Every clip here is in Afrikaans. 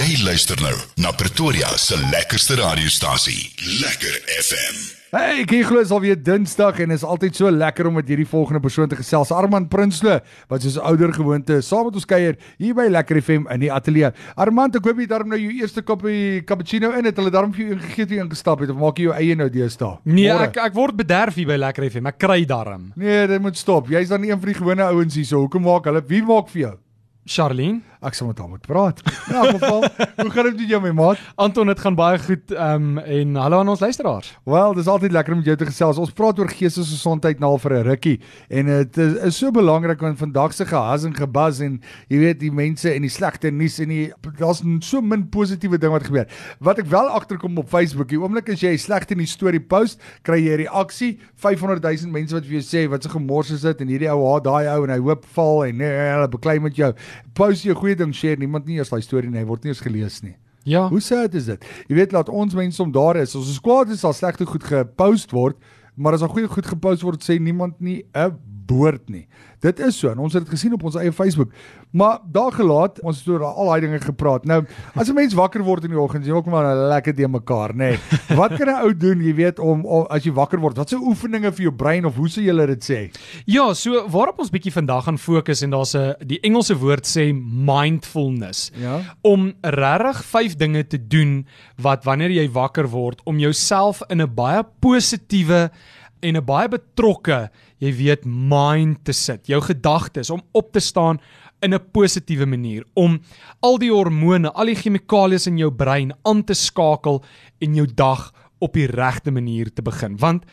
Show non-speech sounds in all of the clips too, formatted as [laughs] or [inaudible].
Jy luister nou na Pretoria se lekkerste radiostasie, Lekker FM. Hey, ek glo is alweer Dinsdag en is altyd so lekker om met hierdie volgende persoon te gesels. Armand Prinsloo, wat soos ouer gewoonte saam met ons kuier hier by Lekker FM in die ateljee. Armand, ek hoop jy daarom nou jou eerste koppie cappuccino in het. Hulle daarom vir jou ingegee toe ingestap het of maak jy jou eie nou deesdae? Nee, Môre. ek ek word bederf hier by Lekker FM. Ek kry darm. Nee, dit moet stop. Jy's dan een van die gewone ouens hier. So hoekom maak hulle? Wie maak vir jou? Charlene, Ek sal met hom moet praat. In elk geval, hoe gaan dit met jou my maat? Anton, dit gaan baie goed um en hallo aan ons luisteraars. Wel, dis altyd lekker om met jou te gesels. Ons praat oor geestesgesondheid nou al vir 'n rukkie en dit is, is so belangrik want vandag se gehas en gebas en jy weet die mense en die slegte nuus en die daar's so min positiewe ding wat gebeur. Wat ek wel agterkom op Facebook, die oomblik as jy slegte nuus storie post, kry jy 'n reaksie, 500 000 mense wat vir jou sê wat 'n gemors is dit en hierdie ou haat daai ou en hy hoop val en nee, hulle beklei met jou. Post jy 'n goeie ding, share niemand nie eers daai storie nie, hy word nie eens gelees nie. Ja. Hoe sad is dit? Jy weet laat ons mense om daar is. Ons is kwaad as daar slegte goed gepost word, maar as daar goeie goed gepost word, sê niemand nie 'n woord nie. Dit is so en ons het dit gesien op ons eie Facebook. Maar daar gelaat, ons het oor al daai dinge gepraat. Nou, as 'n mens wakker word in die oggend, jy ook maar lekker te mekaar, nê. Nee. Wat kan 'n ou doen, jy weet, om, om as jy wakker word? Wat se oefeninge vir jou brein of hoe sou jy dit sê? Ja, so waarop ons bietjie vandag gaan fokus en daar's 'n die Engelse woord sê mindfulness. Ja. Om regtig 5 dinge te doen wat wanneer jy wakker word om jouself in 'n baie positiewe en 'n baie betrokke, jy weet, mind te sit. Jou gedagtes om op te staan in 'n positiewe manier om al die hormone, al die chemikalieë in jou brein aan te skakel en jou dag op die regte manier te begin. Want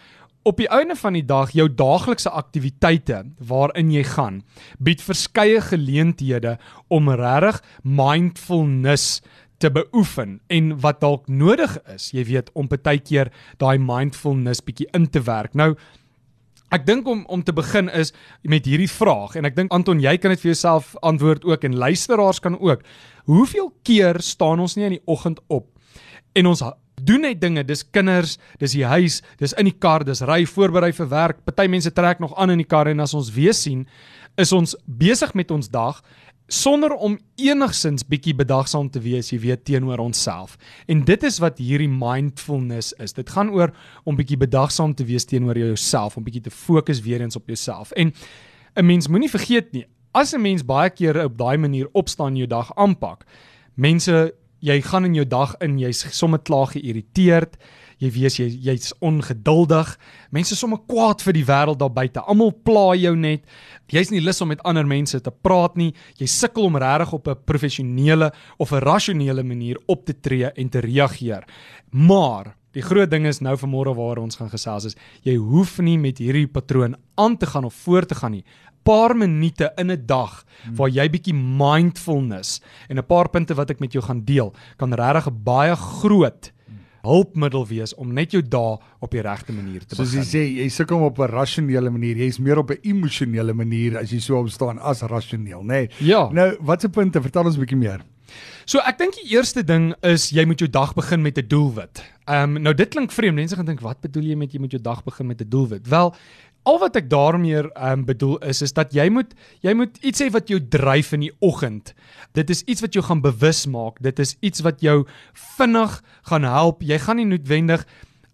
op die einde van die dag jou daaglikse aktiwiteite waarin jy gaan bied verskeie geleenthede om regtig mindfulness te beoefen en wat dalk nodig is, jy weet, om baie keer daai mindfulness bietjie in te werk. Nou Ek dink om om te begin is met hierdie vraag en ek dink Anton jy kan dit vir jouself antwoord ook en luisteraars kan ook. Hoeveel keer staan ons nie in die oggend op en ons doen net dinge, dis kinders, dis die huis, dis in die kar, dis ry voorberei vir werk. Party mense trek nog aan in die kar en as ons weer sien, is ons besig met ons dag sonder om enigsins bietjie bedagsaam te wees, jy weet teenoor onsself. En dit is wat hierdie mindfulness is. Dit gaan oor om bietjie bedagsaam te wees teenoor jouself, om bietjie te fokus weer eens op jouself. En 'n mens moenie vergeet nie, as 'n mens baie keer op daai manier opstaan en jou dag aanpak, mense jy gaan in jou dag in, jy's sommer klaar geïrriteerd, jy weet jy jy's ongeduldig. Mense is sommer kwaad vir die wêreld daar buite. Almal pla jou net. Jy's nie lus om met ander mense te praat nie. Jy sukkel om regtig op 'n professionele of 'n rasionele manier op te tree en te reageer. Maar die groot ding is nou vanmôre waar ons gaan gesels is, jy hoef nie met hierdie patroon aan te gaan of voort te gaan nie paar minute in 'n dag waar jy bietjie mindfulness en 'n paar punte wat ek met jou gaan deel kan regtig 'n baie groot hulpmiddel wees om net jou dae op die regte manier te Soos jy begin. sê, jy sukkel op 'n rasionele manier. Jy's meer op 'n emosionele manier as jy so opstaan as rasioneel, nê? Nee. Ja. Nou, wat se punte? Vertel ons 'n bietjie meer. So ek dink die eerste ding is jy moet jou dag begin met 'n doelwit. Ehm um, nou dit klink vreemd. Mense gaan dink wat bedoel jy met jy moet jou dag begin met 'n doelwit? Wel, al wat ek daarmee ehm um, bedoel is is dat jy moet jy moet iets hê wat jou dryf in die oggend. Dit is iets wat jou gaan bewus maak. Dit is iets wat jou vinnig gaan help. Jy gaan nie noodwendig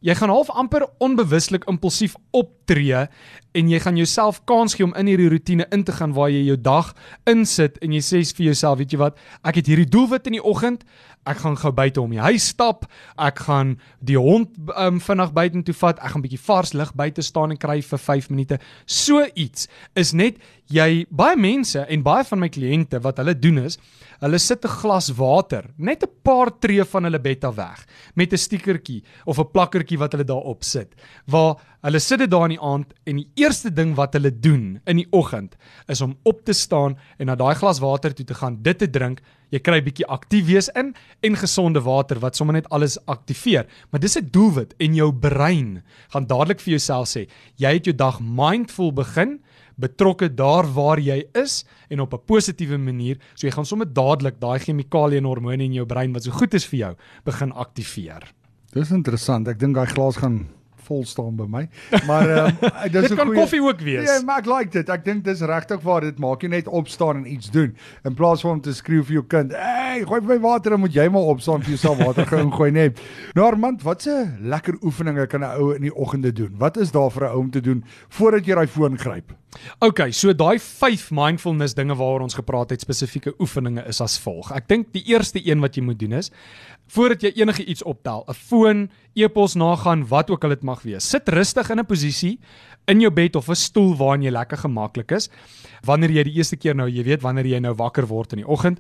jy gaan half amper onbewuslik impulsief optree en jy gaan jouself kans gee om in hierdie rotine in te gaan waar jy jou dag insit en jy sê vir jouself, weet jy wat, ek het hierdie doelwit in die oggend, ek gaan gou buite om die huis stap, ek gaan die hond um, vinnig buitentoe vat, ek gaan bietjie vars lug buite staan en kry vir 5 minute. So iets is net jy baie mense en baie van my kliënte wat hulle doen is, hulle sit 'n glas water net 'n paar tree van hulle bed af weg met 'n stiekertjie of 'n plakkertjie wat hulle daarop sit waar hulle sit dit daar in die aand en die eerste ding wat hulle doen in die oggend is om op te staan en na daai glas water toe te gaan, dit te drink. Jy kry bietjie aktief wees in en gesonde water wat sommer net alles aktiveer. Maar dis 'n doelwit en jou brein gaan dadelik vir jouself sê, jy het jou dag mindful begin betrokke daar waar jy is en op 'n positiewe manier, so jy gaan sommer dadelik daai chemikalieë en hormone in jou brein wat so goed is vir jou begin aktiveer. Dis interessant. Ek dink daai glas gaan vol staan by my. Maar um, [laughs] dis Dit 'n kan goeie koffie ook wees. Ja, maar ek like dit. Ek dink dis regtig waar dit maak jy net opstaan en iets doen in plaas van om te skreeu vir jou kind. Hey, gooi my water, dan moet jy maar opstaan vir jouself water gaan gooi net. Nou Armand, watse lekker oefeninge kan 'n ou in die oggende doen? Wat is daar vir 'n ou om te doen voordat jy daai foon gryp? Okay, so daai 5 mindfulness dinge waaroor ons gepraat het, spesifieke oefeninge is as volg. Ek dink die eerste een wat jy moet doen is voordat jy enige iets optel, 'n foon, e-pos nagaan, wat ook al dit mag wees. Sit rustig in 'n posisie in jou bed of 'n stoel waarin jy lekker gemaklik is. Wanneer jy die eerste keer nou, jy weet wanneer jy nou wakker word in die oggend,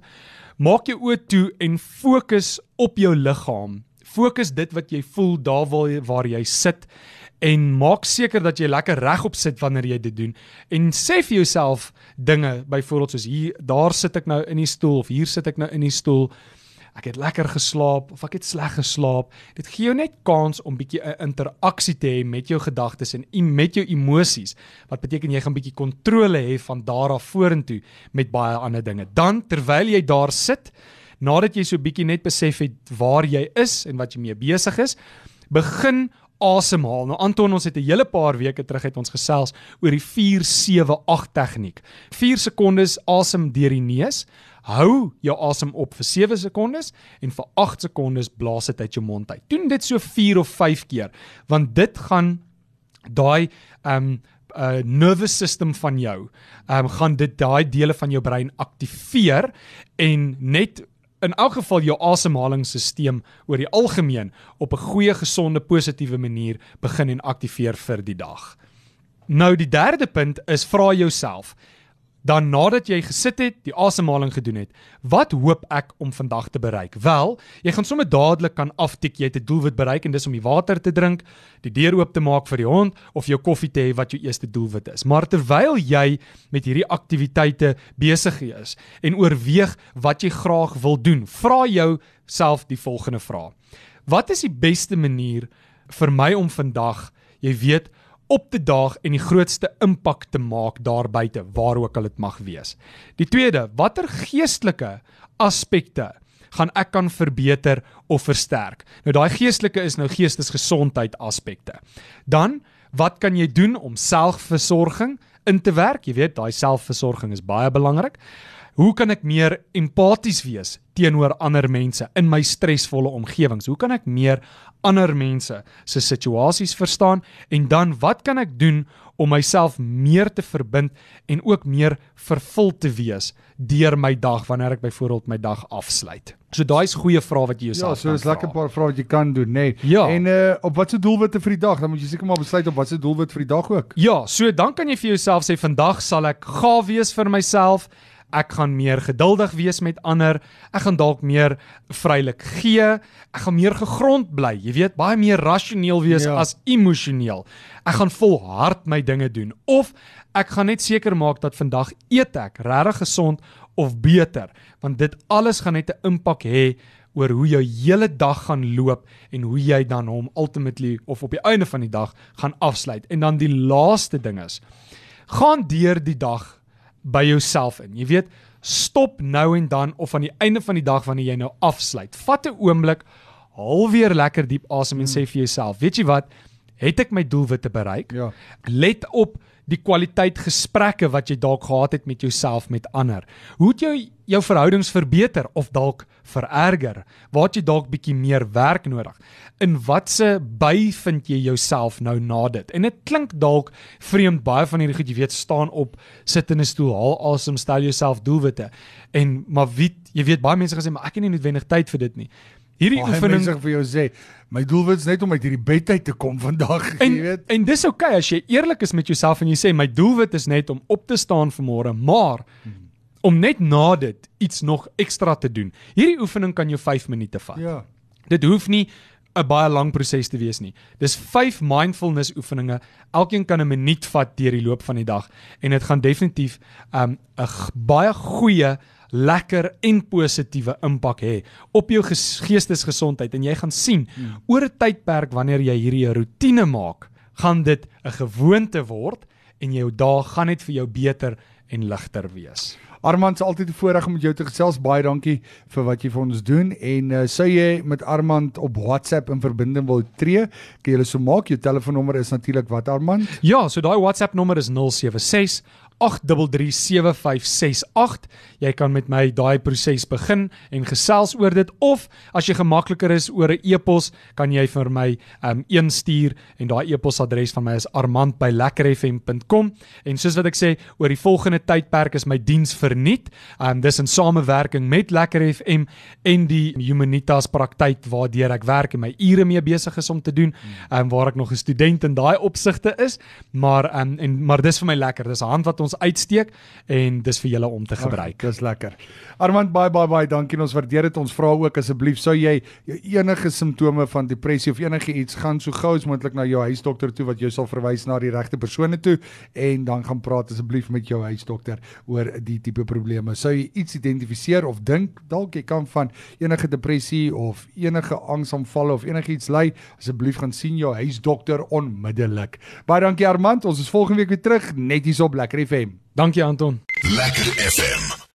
maak jou oë toe en fokus op jou liggaam. Fokus dit wat jy voel daar waar jy, waar jy sit en maak seker dat jy lekker regop sit wanneer jy dit doen. En sê vir jouself dinge byvoorbeeld soos hier daar sit ek nou in die stoel of hier sit ek nou in die stoel. Ek het lekker geslaap of ek het sleg geslaap. Dit gee jou net kans om bietjie 'n interaksie te hê met jou gedagtes en met jou emosies wat beteken jy gaan bietjie kontrole hê van daar af vorentoe met baie ander dinge. Dan terwyl jy daar sit nadat jy so bietjie net besef het waar jy is en wat jy mee besig is begin asemhaal. Nou Anton, ons het 'n hele paar weke terug het ons gesels oor die 478 tegniek. 4 sekondes asem deur die neus. Hou jou asem op vir 7 sekondes en vir 8 sekondes blaas dit uit jou mond uit. Doen dit so 4 of 5 keer want dit gaan daai ehm um, uh nervous system van jou ehm um, gaan dit daai dele van jou brein aktiveer en net in elk geval jou asemhalingsstelsel oor die algemeen op 'n goeie gesonde positiewe manier begin en aktiveer vir die dag. Nou die derde punt is vra jouself dan nadat jy gesit het, die asemhaling gedoen het, wat hoop ek om vandag te bereik? Wel, jy gaan sommer dadelik kan aftik jy het 'n doelwit bereik en dis om die water te drink, die deur oop te maak vir die hond of jou koffie te hê wat jou eerste doelwit is. Maar terwyl jy met hierdie aktiwiteite besig is en oorweeg wat jy graag wil doen, vra jouself die volgende vraag. Wat is die beste manier vir my om vandag, jy weet, op te daag en die grootste impak te maak daar buite waar ook al dit mag wees. Die tweede, watter geestelike aspekte gaan ek kan verbeter of versterk. Nou daai geestelike is nou geestesgesondheid aspekte. Dan wat kan jy doen om selfversorging in te werk? Jy weet, daai selfversorging is baie belangrik. Hoe kan ek meer empaties wees teenoor ander mense in my stresvolle omgewings? Hoe kan ek meer ander mense se situasies verstaan en dan wat kan ek doen om myself meer te verbind en ook meer vervul te wees deur my dag wanneer ek byvoorbeeld my dag afsluit. So daai is goeie vrae wat jy Ja, jouself so is kan lekker vra. paar vrae wat jy kan doen, nê. Nee. Ja. En uh op watse doelwitte vir die dag? Dan moet jy seker maar besluit op watse doelwit vir die dag ook. Ja, so dan kan jy vir jouself sê vandag sal ek gaaf wees vir myself. Ek gaan meer geduldig wees met ander. Ek gaan dalk meer vrylik gee. Ek gaan meer gegrond bly. Jy weet, baie meer rasioneel wees Ja. as emosioneel. Ek gaan volhard my dinge doen of ek gaan net seker maak dat vandag eet ek regtig gesond of beter, want dit alles gaan net 'n impak hê oor hoe jou hele dag gaan loop en hoe jy dan hom ultimately of op die einde van die dag gaan afsluit. En dan die laaste ding is gaan deur die dag by jouself in. Jy weet, stop nou en dan of aan die einde van die dag wanneer jy nou afsluit. Vat 'n oomblik, haal weer lekker diep asem en sê vir jouself, weet jy wat? Het ek my doelwitte bereik? Ja. Let op die kwaliteit gesprekke wat jy dalk gehad het met jouself met ander. Hoe het jou jou verhoudings verbeter of dalk vererger? Waar het jy dalk bietjie meer werk nodig? In watse by vind jy jouself nou na dit? En dit klink dalk vreemd baie van hierdie goed, jy weet, staan op, sit in 'n stoel, haal asem, stel jouself doelwitte. En maar wie jy weet baie mense gesê maar ek het nie noodwendig tyd vir dit nie. Hierdie Baie oefening mense vir jou sê, my doelwit is net om uit hierdie bed uit te kom vandag, [laughs] En jy weet. en dis oukei okay, as jy eerlik is met jouself en jy sê my doelwit is net om op te staan vanmôre, maar om net na dit iets nog ekstra te doen. Hierdie oefening kan jou 5 minute vat. Ja. Dit hoef nie 'n baie lang proses te wees nie. Dis 5 mindfulness oefeninge. Elkeen kan 'n minuut vat deur die loop van die dag en dit gaan definitief 'n um, 'n g- baie goeie lekker en positiewe impak hê op jou ges- geestesgesondheid en jy gaan sien Hmm. oor 'n tydperk wanneer jy hierdie 'n rotine maak, gaan dit 'n gewoonte word en jou dae gaan net vir jou beter en ligter wees. Armand, se altyd voorreg om met jou te gesels. Baie dankie vir wat jy vir ons doen en uh, sou jy met Armand op WhatsApp in verbinding wil tree, kan jy hulle so maak. Jou telefoonnommer is natuurlik wat Armand? Ja, so daai WhatsApp nommer is 076 08337568. Jy kan met my daai proses begin en gesels oor dit of as jy gemakliker is oor 'n e-pos, kan jy vir my um een stuur en daai e-posadres van my is armand@lekkerfm.com en soos wat ek sê, oor die volgende tydperk is my diens verniet. Um dis in samewerking met Lekker FM en die Humanitas praktyk waardeur ek werk en my ure mee besig is om te doen, um waar ek nog 'n student in daai opsigte is, maar um en maar dis vir my lekker. Dis 'n hand wat ons uitsteek en dis vir julle om te gebruik. Ach, dis lekker. Armand, baie baie baie dankie. Ons waardeer dit. Ons vra ook asseblief sou jy enige simptome van depressie of enige iets gaan so gou as moontlik na jou huisdokter toe wat jou sal verwys na die regte persone toe en dan gaan praat asseblief met jou huisdokter oor die tipe probleme. Sou jy iets identifiseer of dink dalk jy kan van enige depressie of enige angsaanvalle of enigiets ly, asseblief gaan sien jou huisdokter onmiddellik. Baie dankie Armand. Ons is volgende week weer terug net hier op Lekker FM. Dankie Anton. Lekker FM